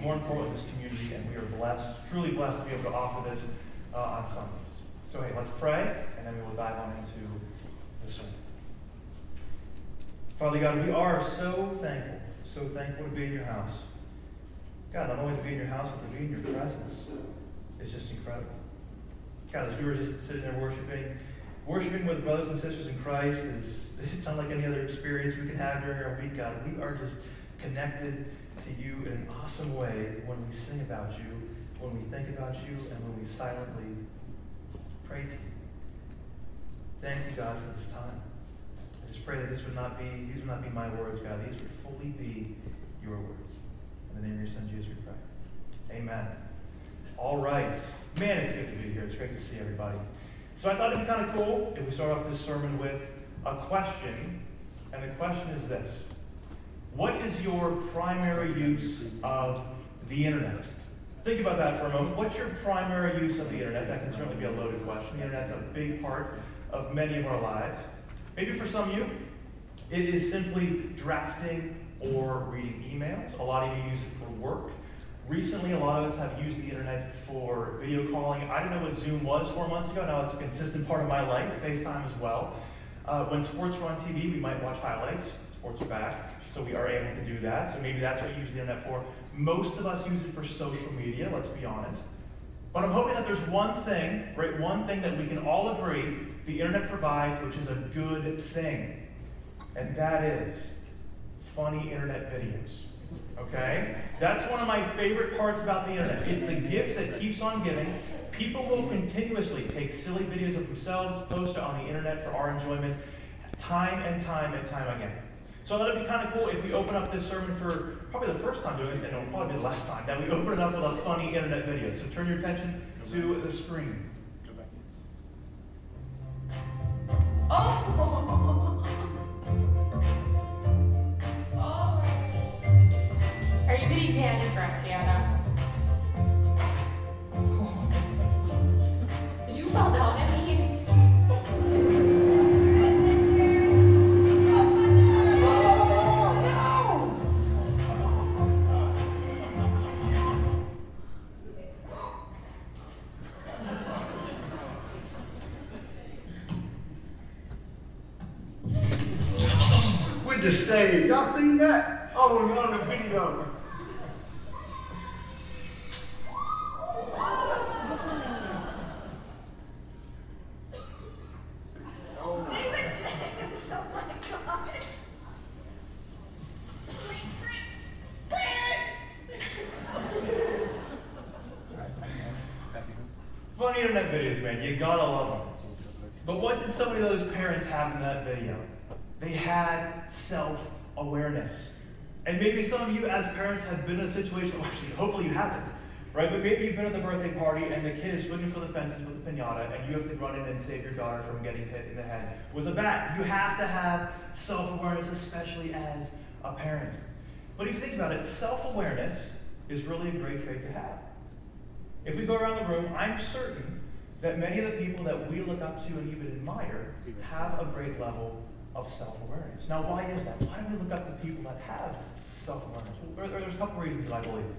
more importantly, this community, and we are blessed, truly blessed to be able to offer this uh, on Sundays. So, hey, let's pray, and then we will dive on into the sermon. Father God, we are so thankful, so thankful to be in your house. God, not only to be in your house, but to be in your presence is just incredible. God, as we were just sitting there worshiping, worshiping with brothers and sisters in Christ is it's unlike any other experience we can have during our week, God. We are just connected to you in an awesome way when we sing about you, when we think about you, and when we silently pray to you. Thank you, God, for this time. I just pray that this would not be, these would not be my words, God. These would fully be your words. In the name of your son, Jesus, we pray. Amen. All right. Man, it's good to be here. It's great to see everybody. So I thought it'd be kind of cool if we start off this sermon with a question. And the question is this What is your primary use of the internet? Think about that for a moment. What's your primary use of the internet? That can certainly be a loaded question. The internet's a big part of many of our lives. Maybe for some of you, it is simply drafting or reading emails. A lot of you use it for work. Recently, a lot of us have used the internet for video calling. I didn't know what Zoom was four months ago. Now it's a consistent part of my life. FaceTime as well. Uh, when sports are on TV, we might watch highlights. Sports are back, so we are able to do that. So maybe that's what you use the internet for. Most of us use it for social media, let's be honest. But I'm hoping that there's one thing, right, one thing that we can all agree the internet provides, which is a good thing. And that is funny internet videos. Okay? That's one of my favorite parts about the internet. It's the gift that keeps on giving. People will continuously take silly videos of themselves, post it on the internet for our enjoyment, time and time and time again. So it'd be kind of cool if we open up this sermon for probably the first time doing this, and it'll probably be the last time, that we open it up with a funny internet video. So turn your attention to the screen. Internet videos, man. You gotta love them. But what did some of those parents have in that video? They had self awareness. And maybe some of you, as parents, have been in a situation, actually, hopefully you haven't, right? But maybe you've been at the birthday party and the kid is swinging for the fences with a pinata and you have to run in and save your daughter from getting hit in the head with a bat. You have to have self awareness, especially as a parent. But if you think about it, self awareness is really a great trait to have. If we go around the room, I'm certain that many of the people that we look up to and even admire have a great level of self-awareness. Now, why is that? Why do we look up to people that have self-awareness? Well, there- there's a couple reasons that I believe.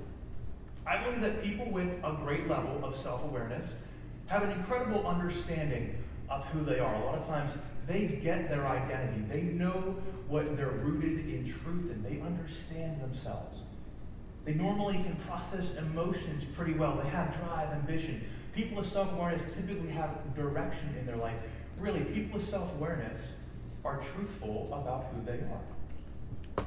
I believe that people with a great level of self-awareness have an incredible understanding of who they are. A lot of times, they get their identity. They know what they're rooted in truth, and they understand themselves. They normally can process emotions pretty well. They have drive, ambition. People with self awareness typically have direction in their life. Really, people with self awareness are truthful about who they are.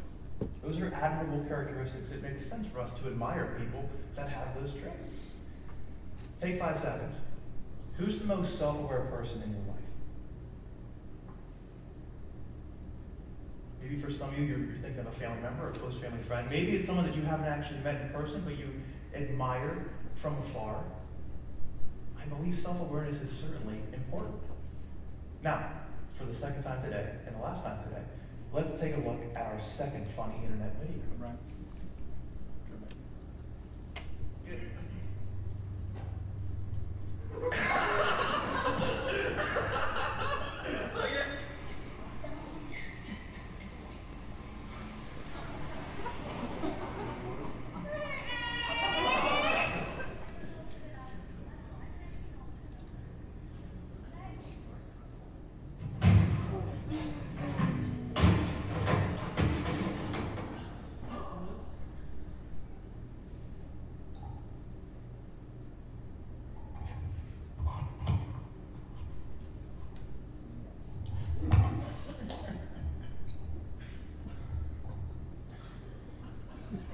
Those are admirable characteristics. It makes sense for us to admire people that have those traits. Take five seconds. Who's the most self aware person in your life? Maybe for some of you, you're, you're thinking of a family member or a close family friend. Maybe it's someone that you haven't actually met in person, but you admire from afar. I believe self awareness is certainly important. Now, for the second time today, and the last time today, let's take a look at our second funny internet video. Right.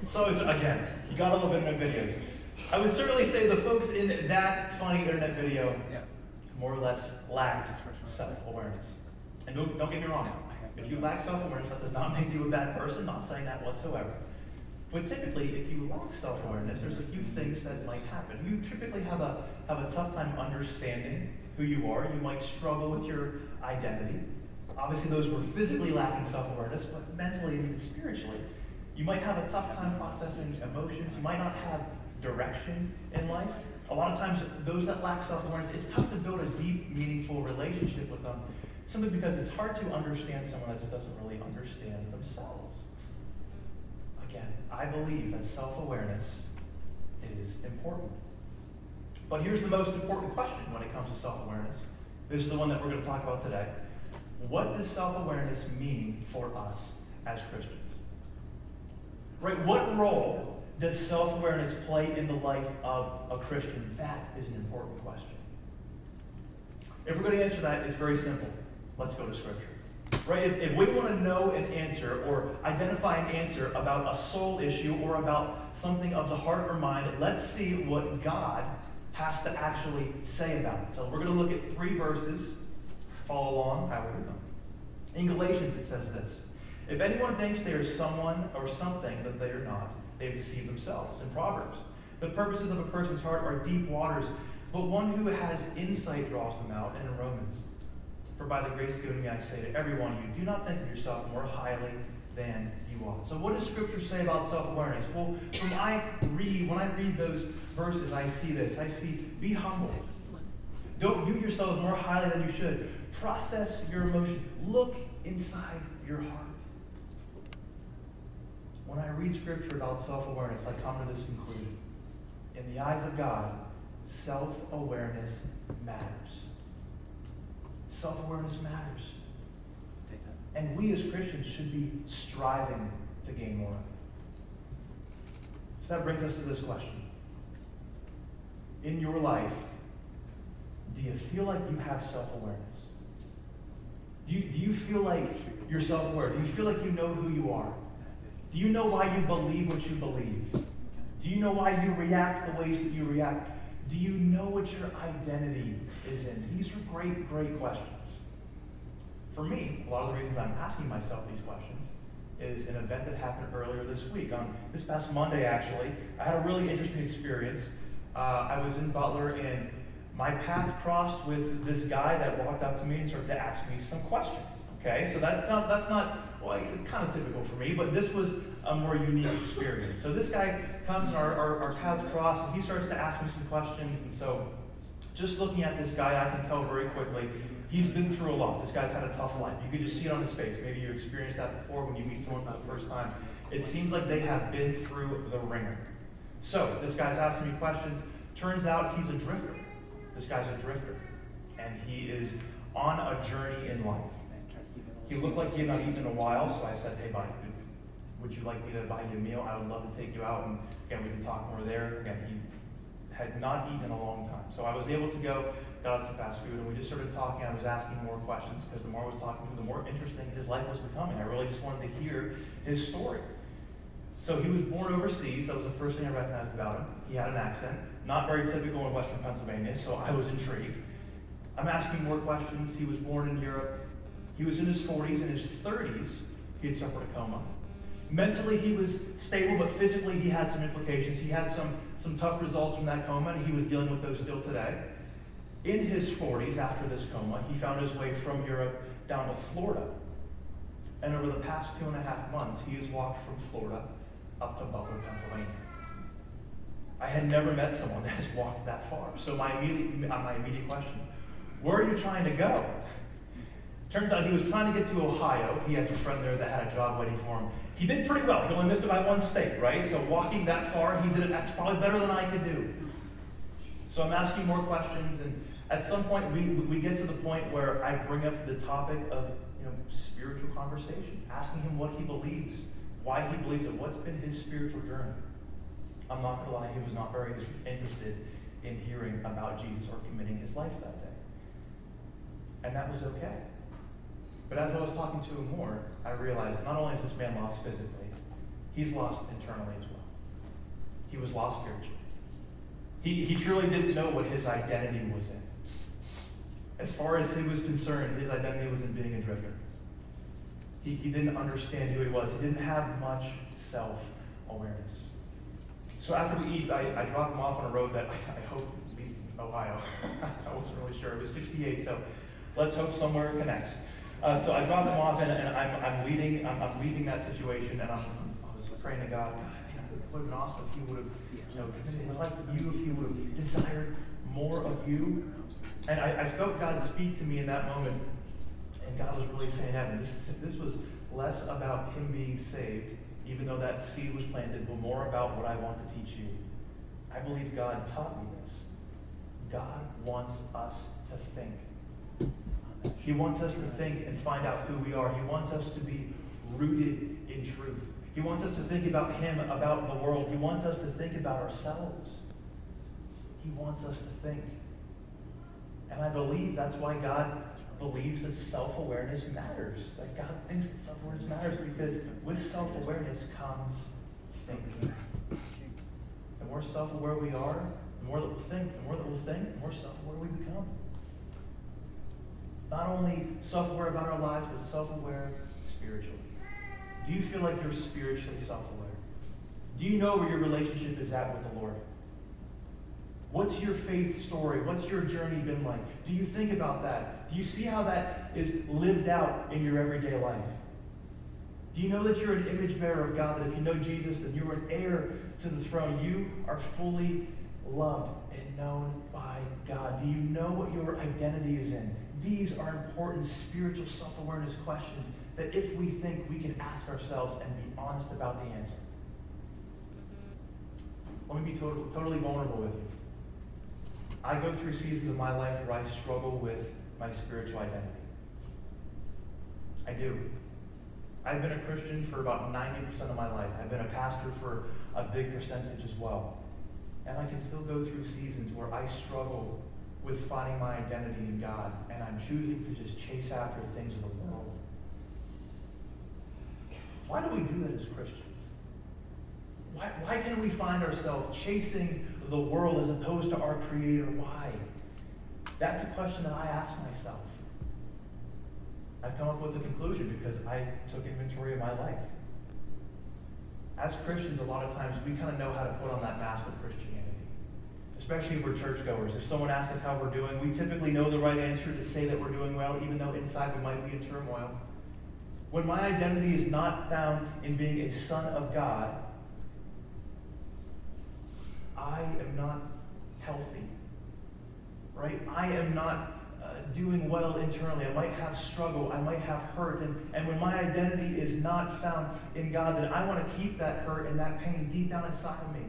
So it's again, you got to love internet videos. I would certainly say the folks in that funny internet video Yeah. more or less lacked self-awareness. And don't, don't get me wrong, if you lack self-awareness, that does not make you a bad person, not saying that whatsoever. But typically, if you lack self-awareness, there's a few things that might happen. You typically have a, have a tough time understanding who you are. You might struggle with your identity. Obviously, those were physically lacking self-awareness, but mentally and spiritually. You might have a tough time processing emotions. You might not have direction in life. A lot of times, those that lack self-awareness, it's tough to build a deep, meaningful relationship with them, simply because it's hard to understand someone that just doesn't really understand themselves. Again, I believe that self-awareness is important. But here's the most important question when it comes to self-awareness. This is the one that we're going to talk about today. What does self-awareness mean for us as Christians? Right? What role does self-awareness play in the life of a Christian? That is an important question. If we're going to answer that, it's very simple. Let's go to Scripture. Right? If, if we want to know an answer or identify an answer about a soul issue or about something of the heart or mind, let's see what God has to actually say about it. So we're going to look at three verses. Follow along. I will read them. In Galatians, it says this If anyone thinks they are someone or something that they are not, they deceive themselves. In Proverbs, the purposes of a person's heart are deep waters, but one who has insight draws them out. And in Romans, for by the grace given me, I say to every one of you, do not think of yourself more highly than you ought. So, what does Scripture say about self-awareness? Well, when I read, when I read those verses, I see this. I see, be humble. Don't view yourselves more highly than you should. Process your emotion. Look inside your heart. When I read Scripture about self-awareness, I come to this conclusion. In the eyes of God, self-awareness matters. Self awareness matters. And we as Christians should be striving to gain more of it. So that brings us to this question. In your life, do you feel like you have self awareness? Do you, do you feel like you're self aware? Do you feel like you know who you are? Do you know why you believe what you believe? Do you know why you react the ways that you react? Do you know what your identity is in? These are great, great questions. For me, a lot of the reasons I'm asking myself these questions is an event that happened earlier this week. On this past Monday, actually, I had a really interesting experience. Uh, I was in Butler, and my path crossed with this guy that walked up to me and started to ask me some questions. Okay, so that's not, that's not well, it's kind of typical for me, but this was a more unique experience. So this guy comes our, our, our paths cross, and he starts to ask me some questions. And so, just looking at this guy, I can tell very quickly he's been through a lot. This guy's had a tough life. You could just see it on his face. Maybe you experienced that before when you meet someone for the first time. It seems like they have been through the ringer. So, this guy's asking me questions. Turns out he's a drifter. This guy's a drifter. And he is on a journey in life. He looked like he had not eaten in a while, so I said, hey, buddy, would you like me to buy you a meal? I would love to take you out, and again, we can talk more there. Again, he had not eaten in a long time. So I was able to go, got some fast food, and we just started talking. I was asking more questions because the more I was talking to him, the more interesting his life was becoming. I really just wanted to hear his story. So he was born overseas. That was the first thing I recognized about him. He had an accent, not very typical in Western Pennsylvania, so I was intrigued. I'm asking more questions. He was born in Europe. He was in his 40s. In his 30s, he had suffered a coma. Mentally, he was stable, but physically, he had some implications. He had some, some tough results from that coma, and he was dealing with those still today. In his 40s, after this coma, he found his way from Europe down to Florida. And over the past two and a half months, he has walked from Florida up to Buffalo, Pennsylvania. I had never met someone that has walked that far. So my immediate, uh, my immediate question, where are you trying to go? Turns out he was trying to get to Ohio. He has a friend there that had a job waiting for him. He did pretty well. He only missed it by one state, right? So walking that far, he did it. That's probably better than I could do. So I'm asking more questions, and at some point we, we get to the point where I bring up the topic of you know spiritual conversation, asking him what he believes, why he believes it, what's been his spiritual journey. I'm not going to lie, he was not very interested in hearing about Jesus or committing his life that day. And that was okay. But as I was talking to him more, I realized not only is this man lost physically, he's lost internally as well. he was lost spiritually. He, he truly didn't know what his identity was in. As far as he was concerned, his identity was in being a drifter. He, he didn't understand who he was. He didn't have much self awareness. So after we eat, I, I drop him off on a road that I, I hope leads to Ohio. I wasn't really sure. It was 68, so let's hope somewhere connects. Uh, so I drop him off, and, and I'm, I'm leaving. I'm, I'm leaving that situation, and I'm, I was praying to God. It would have been awesome if He would have, you know, committed his life to you, if He would have desired more of you. And I, I felt God speak to me in that moment, really saying, Evan, this, this was less about him being saved, even though that seed was planted, but more about what I want to teach you. I believe God taught me this. God wants us to think. He wants us to think and find out who we are. He wants us to be rooted in truth. He wants us to think about Him, about the world. He wants us to think about ourselves. He wants us to think. And I believe that's why God believes that self awareness matters. That God thinks that self awareness matters because with self awareness comes thinking. The more self aware we are, the more that we'll think. The more that we'll think, the more self aware we become. Not only self aware about our lives, but self aware spiritually. Do you feel like you're spiritually self aware? Do you know where your relationship is at with the Lord? What's your faith story? What's your journey been like? Do you think about that? Do you see how that is lived out in your everyday life? Do you know that you're an image bearer of God? That if you know Jesus, that you are an heir to the throne. You are fully loved and known by God. Do you know what your identity is in? These are important spiritual self awareness questions that if we think, we can ask ourselves and be honest about the answer. Let me be totally, totally vulnerable with you. I go through seasons of my life where I struggle with my spiritual identity. I do. I've been a Christian for about 90% of my life. I've been a pastor for a big percentage as well. And I can still go through seasons where I struggle with finding my identity in God, and I'm choosing to just chase after things of the world. Why do we do that as Christians? Why, why can we find ourselves chasing the world as opposed to our Creator? Why? That's a question that I ask myself. I've come up with a conclusion because I took inventory of my life. As Christians, a lot of times we kind of know how to put on that mask of Christianity, especially if we're churchgoers. If someone asks us how we're doing, we typically know the right answer to say that we're doing well, even though inside we might be in turmoil. When my identity is not found in being a son of God, I am not healthy. Right? I am not uh, doing well internally. I might have struggle. I might have hurt. And, and when my identity is not found in God, then I want to keep that hurt and that pain deep down inside of me.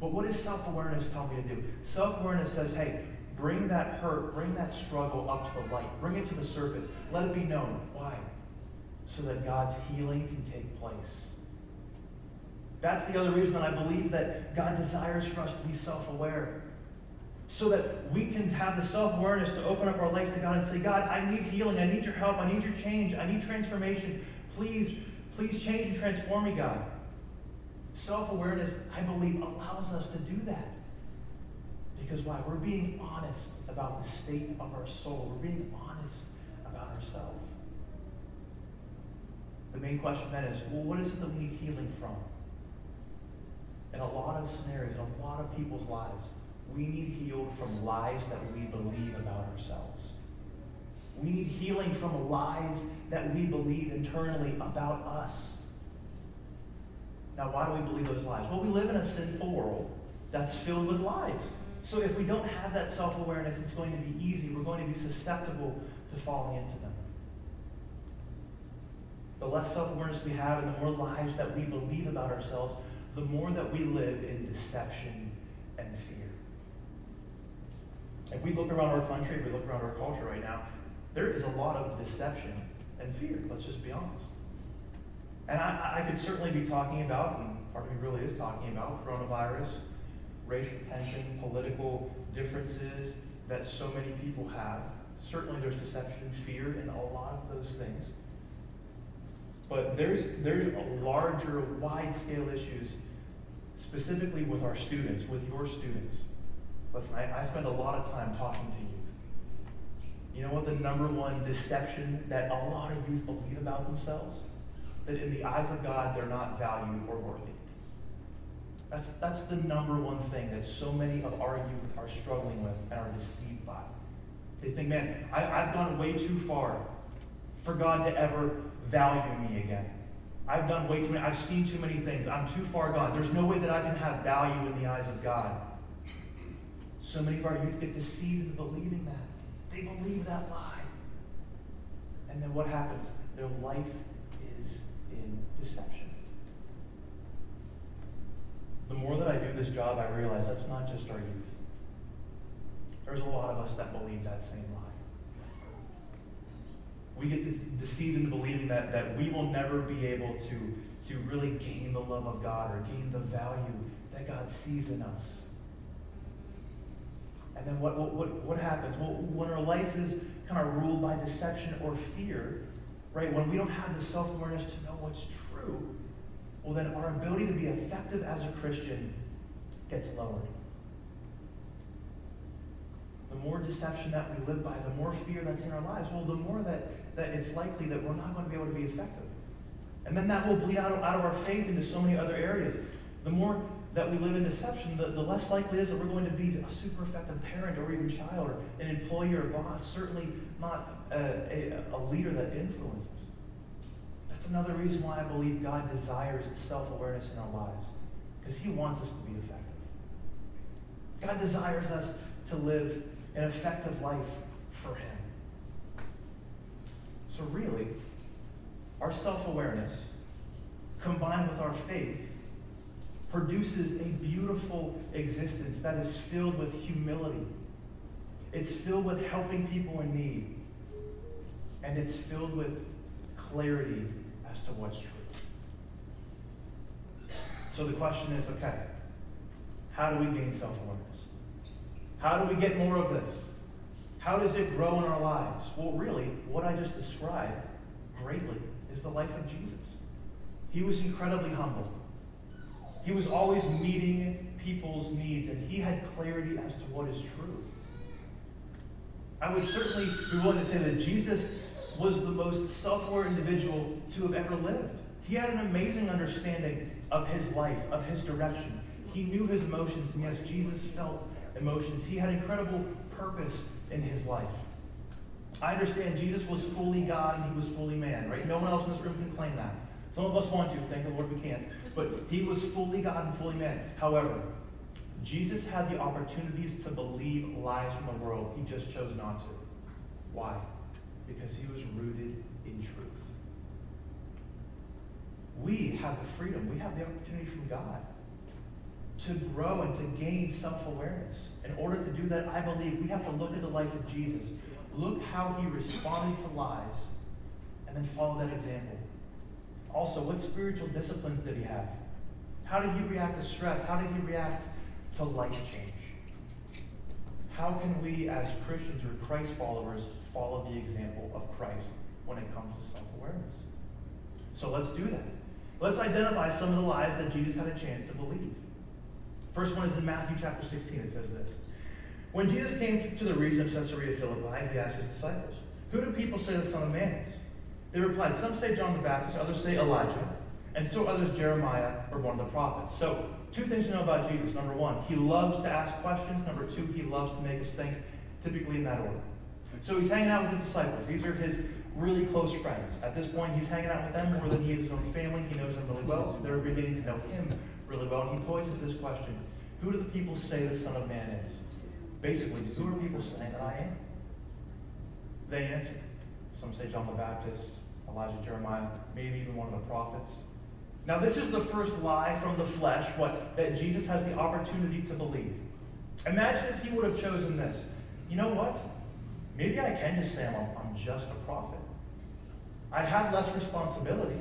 But what does self awareness tell me to do? Self awareness says, hey, bring that hurt, bring that struggle up to the light, bring it to the surface. Let it be known. Why? So that God's healing can take place. That's the other reason that I believe that God desires for us to be self aware. So that we can have the self awareness to open up our life to God and say, God, I need healing. I need your help. I need your change. I need transformation. Please, please change and transform me, God. Self awareness, I believe, allows us to do that. Because why? We're being honest about the state of our soul, we're being honest about ourselves. The main question then is well, what is it that we need healing from? In a lot of scenarios, in a lot of people's lives, we need healed from lies that we believe about ourselves. We need healing from lies that we believe internally about us. Now, why do we believe those lies? Well, we live in a sinful world that's filled with lies. So if we don't have that self awareness, it's going to be easy. We're going to be susceptible to falling into them. The less self awareness we have and the more lies that we believe about ourselves, the more that we live in deception and fear. If we look around our country, if we look around our culture right now, there is a lot of deception and fear. Let's just be honest. And I, I could certainly be talking about, and part of me really is talking about, coronavirus, racial tension, political differences that so many people have. Certainly there's deception, fear, and a lot of those things. But there's, there's larger, wide scale issues specifically with our students, with your students. Listen, I, I spend a lot of time talking to youth. You know what the number one deception that a lot of youth believe about themselves? That in the eyes of God, they're not valued or worthy. That's, that's the number one thing that so many of our youth are struggling with and are deceived by. They think, man, I, I've gone way too far for God to ever value me again. I've done way too many, I've seen too many things. I'm too far gone. There's no way that I can have value in the eyes of God. So many of our youth get deceived into believing that. They believe that lie. And then what happens? Their life is in deception. The more that I do this job, I realize that's not just our youth. There's a lot of us that believe that same lie. We get deceived into believing that, that we will never be able to, to really gain the love of God or gain the value that God sees in us. And then what, what, what happens? Well, when our life is kind of ruled by deception or fear, right, when we don't have the self awareness to know what's true, well, then our ability to be effective as a Christian gets lowered. The more deception that we live by, the more fear that's in our lives, well, the more that, that it's likely that we're not going to be able to be effective. And then that will bleed out, out of our faith into so many other areas. The more that we live in deception, the, the less likely it is that we're going to be a super effective parent or even child or an employee or boss, certainly not a, a, a leader that influences. That's another reason why I believe God desires self awareness in our lives, because He wants us to be effective. God desires us to live an effective life for Him. So, really, our self awareness combined with our faith produces a beautiful existence that is filled with humility. It's filled with helping people in need. And it's filled with clarity as to what's true. So the question is okay, how do we gain self awareness? How do we get more of this? How does it grow in our lives? Well, really, what I just described greatly is the life of Jesus. He was incredibly humble. He was always meeting people's needs, and he had clarity as to what is true. I would certainly be willing to say that Jesus was the most self aware individual to have ever lived. He had an amazing understanding of his life, of his direction. He knew his emotions, and yes, Jesus felt emotions. He had incredible purpose in his life. I understand Jesus was fully God and he was fully man, right? No one else in this room can claim that. Some of us want to, thank the Lord we can't. But he was fully God and fully man. However, Jesus had the opportunities to believe lies from the world. He just chose not to. Why? Because he was rooted in truth. We have the freedom, we have the opportunity from God to grow and to gain self awareness. In order to do that, I believe we have to look at the life of Jesus, look how he responded to lies, and then follow that example. Also, what spiritual disciplines did he have? How did he react to stress? How did he react to life change? How can we, as Christians or Christ followers, follow the example of Christ when it comes to self awareness? So let's do that. Let's identify some of the lies that Jesus had a chance to believe. First one is in Matthew chapter 16. It says this When Jesus came to the region of Caesarea Philippi, he asked his disciples, Who do people say the Son of Man is? They replied, Some say John the Baptist, others say Elijah, and still others Jeremiah or one of the prophets. So, two things to know about Jesus. Number one, he loves to ask questions. Number two, he loves to make us think, typically in that order. So he's hanging out with his disciples. These are his really close friends. At this point, he's hanging out with them more than he is his own family. He knows them really well. They're beginning to know him really well. He poses this question Who do the people say the Son of Man is? Basically, who are people saying that I am? They answer. Some say John the Baptist, Elijah, Jeremiah, maybe even one of the prophets. Now, this is the first lie from the flesh, what that Jesus has the opportunity to believe. Imagine if he would have chosen this. You know what? Maybe I can just say I'm, I'm just a prophet. I'd have less responsibility.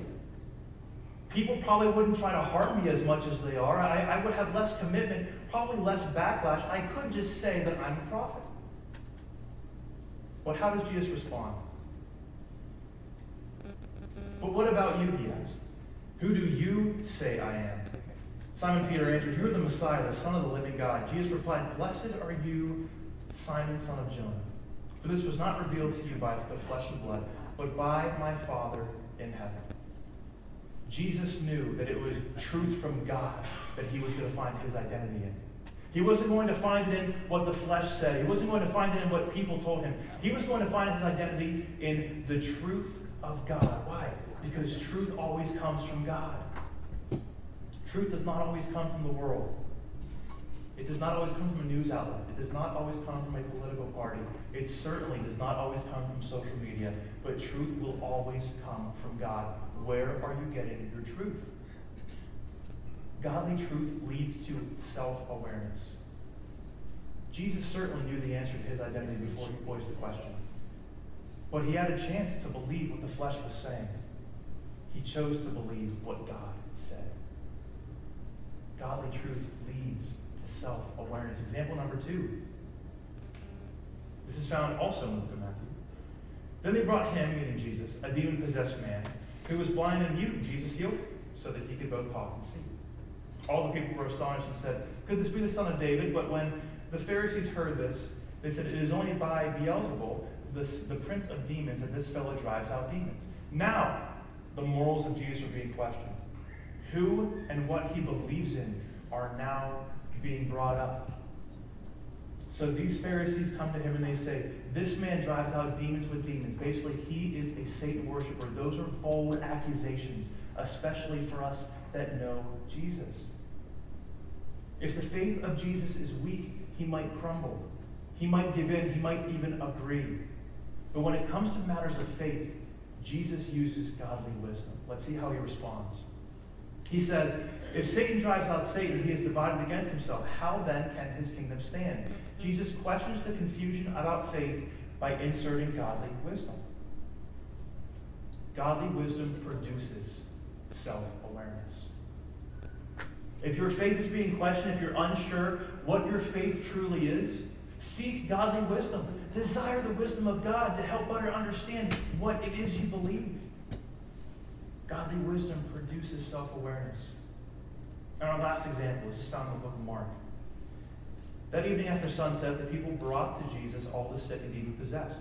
People probably wouldn't try to harm me as much as they are. I, I would have less commitment, probably less backlash. I could just say that I'm a prophet. But how does Jesus respond? But what about you, he asked. Who do you say I am? Simon Peter answered, You are the Messiah, the Son of the living God. Jesus replied, Blessed are you, Simon, son of Jonah. For this was not revealed to you by the flesh and blood, but by my Father in heaven. Jesus knew that it was truth from God that he was going to find his identity in. He wasn't going to find it in what the flesh said. He wasn't going to find it in what people told him. He was going to find his identity in the truth of God. Why? Because truth always comes from God. Truth does not always come from the world. It does not always come from a news outlet. It does not always come from a political party. It certainly does not always come from social media. But truth will always come from God. Where are you getting your truth? Godly truth leads to self awareness. Jesus certainly knew the answer to his identity before he voiced the question. But he had a chance to believe what the flesh was saying. He chose to believe what God said. Godly truth leads self awareness. Example number two. This is found also in the book of Matthew. Then they brought him, meaning Jesus, a demon possessed man, who was blind and mute, Jesus healed him, so that he could both talk and see. All the people were astonished and said, Could this be the son of David? But when the Pharisees heard this, they said, It is only by Beelzebul, the prince of demons, that this fellow drives out demons. Now, the morals of Jesus are being questioned. Who and what he believes in are now being brought up. So these Pharisees come to him and they say, This man drives out demons with demons. Basically, he is a Satan worshiper. Those are bold accusations, especially for us that know Jesus. If the faith of Jesus is weak, he might crumble. He might give in. He might even agree. But when it comes to matters of faith, Jesus uses godly wisdom. Let's see how he responds. He says, If Satan drives out Satan, he is divided against himself. How then can his kingdom stand? Jesus questions the confusion about faith by inserting godly wisdom. Godly wisdom produces self awareness. If your faith is being questioned, if you're unsure what your faith truly is, seek godly wisdom. Desire the wisdom of God to help better understand what it is you believe. Godly wisdom produces self awareness. And our last example is found in the book of Mark. That evening after sunset, the people brought to Jesus all the sick and demon possessed.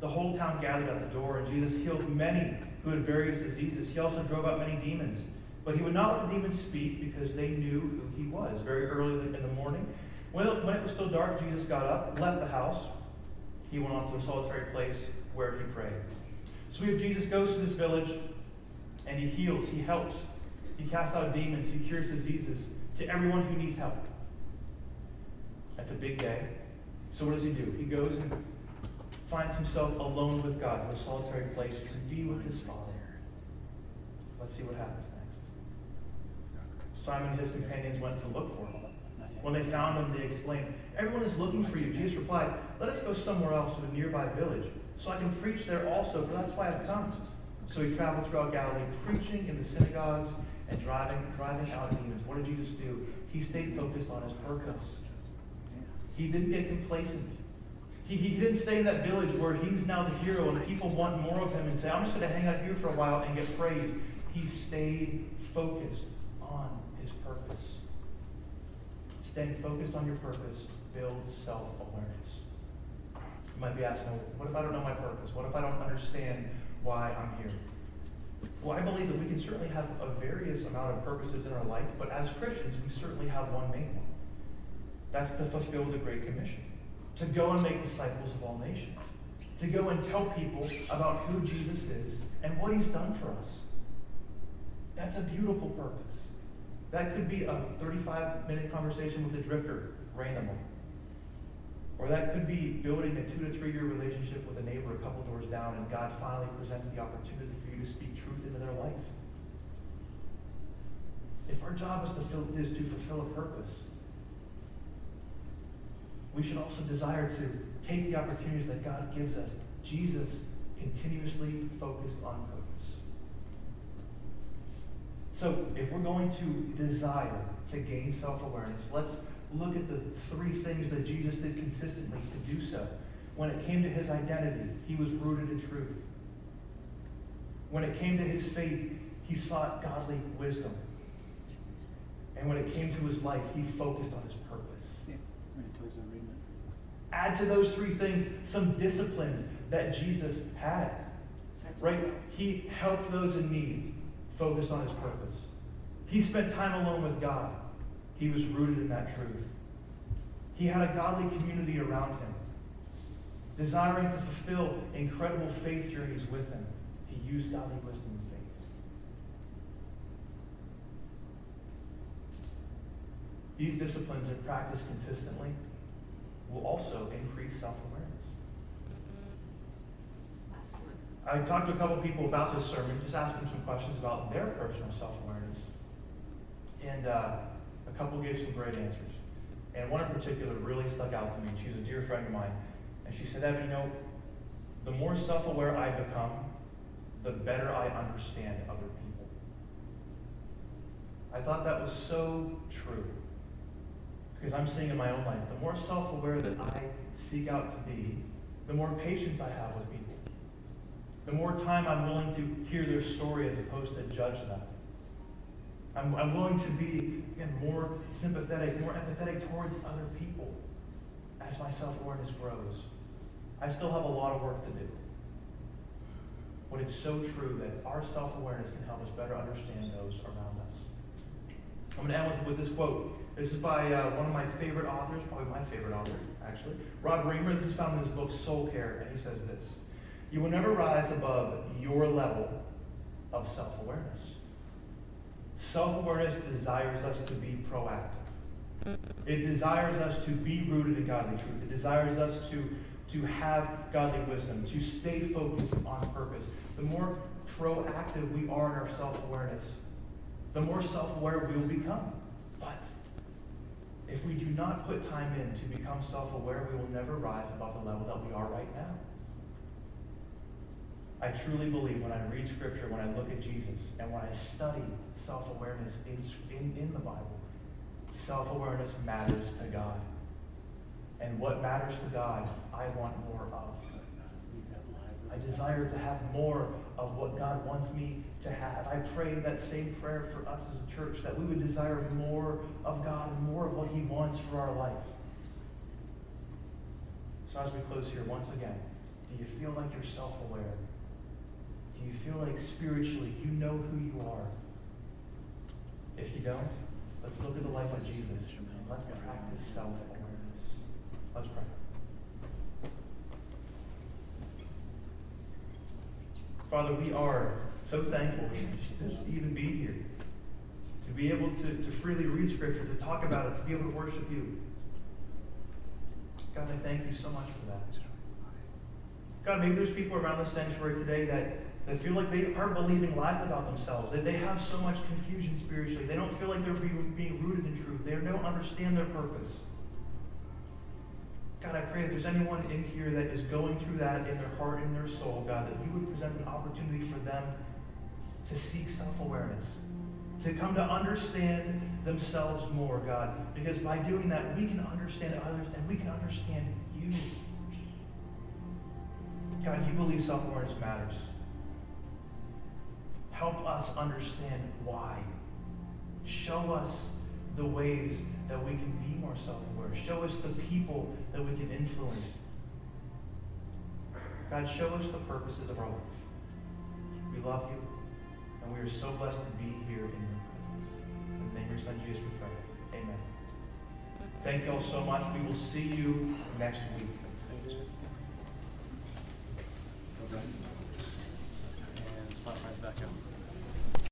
The whole town gathered at the door, and Jesus healed many who had various diseases. He also drove out many demons. But he would not let the demons speak because they knew who he was. Very early in the morning, when it was still dark, Jesus got up, left the house. He went off to a solitary place where he prayed. So we have Jesus goes to this village and he heals, he helps, he casts out demons, he cures diseases to everyone who needs help. That's a big day. So what does he do? He goes and finds himself alone with God in a solitary place to be with his Father. Let's see what happens next. Simon and his companions went to look for him. When they found him, they exclaimed, Everyone is looking for you. Jesus replied, Let us go somewhere else to a nearby village, so I can preach there also, for that's why I've come. So he traveled throughout Galilee, preaching in the synagogues and driving, driving out demons. What did Jesus do? He stayed focused on his purpose. He didn't get complacent. He, he didn't stay in that village where he's now the hero and people want more of him and say, I'm just going to hang out here for a while and get praised. He stayed focused on his purpose. Staying focused on your purpose builds self awareness. You might be asking, what if I don't know my purpose? What if I don't understand why I'm here? Well, I believe that we can certainly have a various amount of purposes in our life, but as Christians, we certainly have one main one. That's to fulfill the Great Commission, to go and make disciples of all nations, to go and tell people about who Jesus is and what he's done for us. That's a beautiful purpose. That could be a 35 minute conversation with a drifter randomly. Or that could be building a two to three year relationship with a neighbor a couple doors down, and God finally presents the opportunity for you to speak truth into their life. If our job is to, fill, is to fulfill a purpose, we should also desire to take the opportunities that God gives us. Jesus continuously focused on purpose. So, if we're going to desire to gain self awareness, let's look at the three things that Jesus did consistently to do so. When it came to his identity, he was rooted in truth. When it came to his faith, he sought godly wisdom. And when it came to his life, he focused on his purpose. Yeah. Right until he's done reading it. Add to those three things some disciplines that Jesus had. Right? He helped those in need, focused on his purpose. He spent time alone with God. He was rooted in that truth. He had a godly community around him, desiring to fulfill incredible faith journeys with him. He used godly wisdom and faith. These disciplines, if practiced consistently, will also increase self awareness. Last one. I talked to a couple people about this sermon, just asked them some questions about their personal self awareness. And uh, a couple gave some great answers. And one in particular really stuck out to me. She's a dear friend of mine. And she said, Evan, you know, the more self aware I become, the better I understand other people. I thought that was so true. Because I'm seeing in my own life, the more self aware that I seek out to be, the more patience I have with people. The more time I'm willing to hear their story as opposed to judge them. I'm, I'm willing to be again, more sympathetic, more empathetic towards other people as my self awareness grows. I still have a lot of work to do. But it's so true that our self awareness can help us better understand those around us. I'm going to end with, with this quote. This is by uh, one of my favorite authors, probably my favorite author, actually. Rob Reimer. This is found in his book Soul Care, and he says this You will never rise above your level of self awareness. Self awareness desires us to be proactive. It desires us to be rooted in godly truth. It desires us to, to have godly wisdom, to stay focused on purpose. The more proactive we are in our self awareness, the more self aware we will become. But if we do not put time in to become self aware, we will never rise above the level that we are right now. I truly believe when I read Scripture, when I look at Jesus, and when I study self awareness in, in, in the Bible, self awareness matters to God. And what matters to God, I want more of. I desire to have more of what God wants me to have. I pray that same prayer for us as a church, that we would desire more of God and more of what He wants for our life. So as we close here, once again, do you feel like you're self aware? Do you feel like spiritually you know who you are? If you don't, let's look at the life of Jesus let's practice self awareness. Let's pray. Father, we are so thankful to even be here, to be able to, to freely read Scripture, to talk about it, to be able to worship you. God, I thank you so much for that. God, maybe there's people around the sanctuary today that, that feel like they are believing lies about themselves, that they have so much confusion spiritually. They don't feel like they're being, being rooted in truth. They don't understand their purpose. God, I pray if there's anyone in here that is going through that in their heart and their soul, God, that you would present an opportunity for them to seek self awareness, to come to understand themselves more, God. Because by doing that, we can understand others and we can understand you. God, you believe self awareness matters. Help us understand why. Show us the ways that we can be more self aware. Show us the people that we can influence. God, show us the purposes of our life. We love you, and we are so blessed to be here in your presence. In the name of your Son, Jesus, we pray. Amen. Thank you all so much. We will see you next week. And Spotify's back up.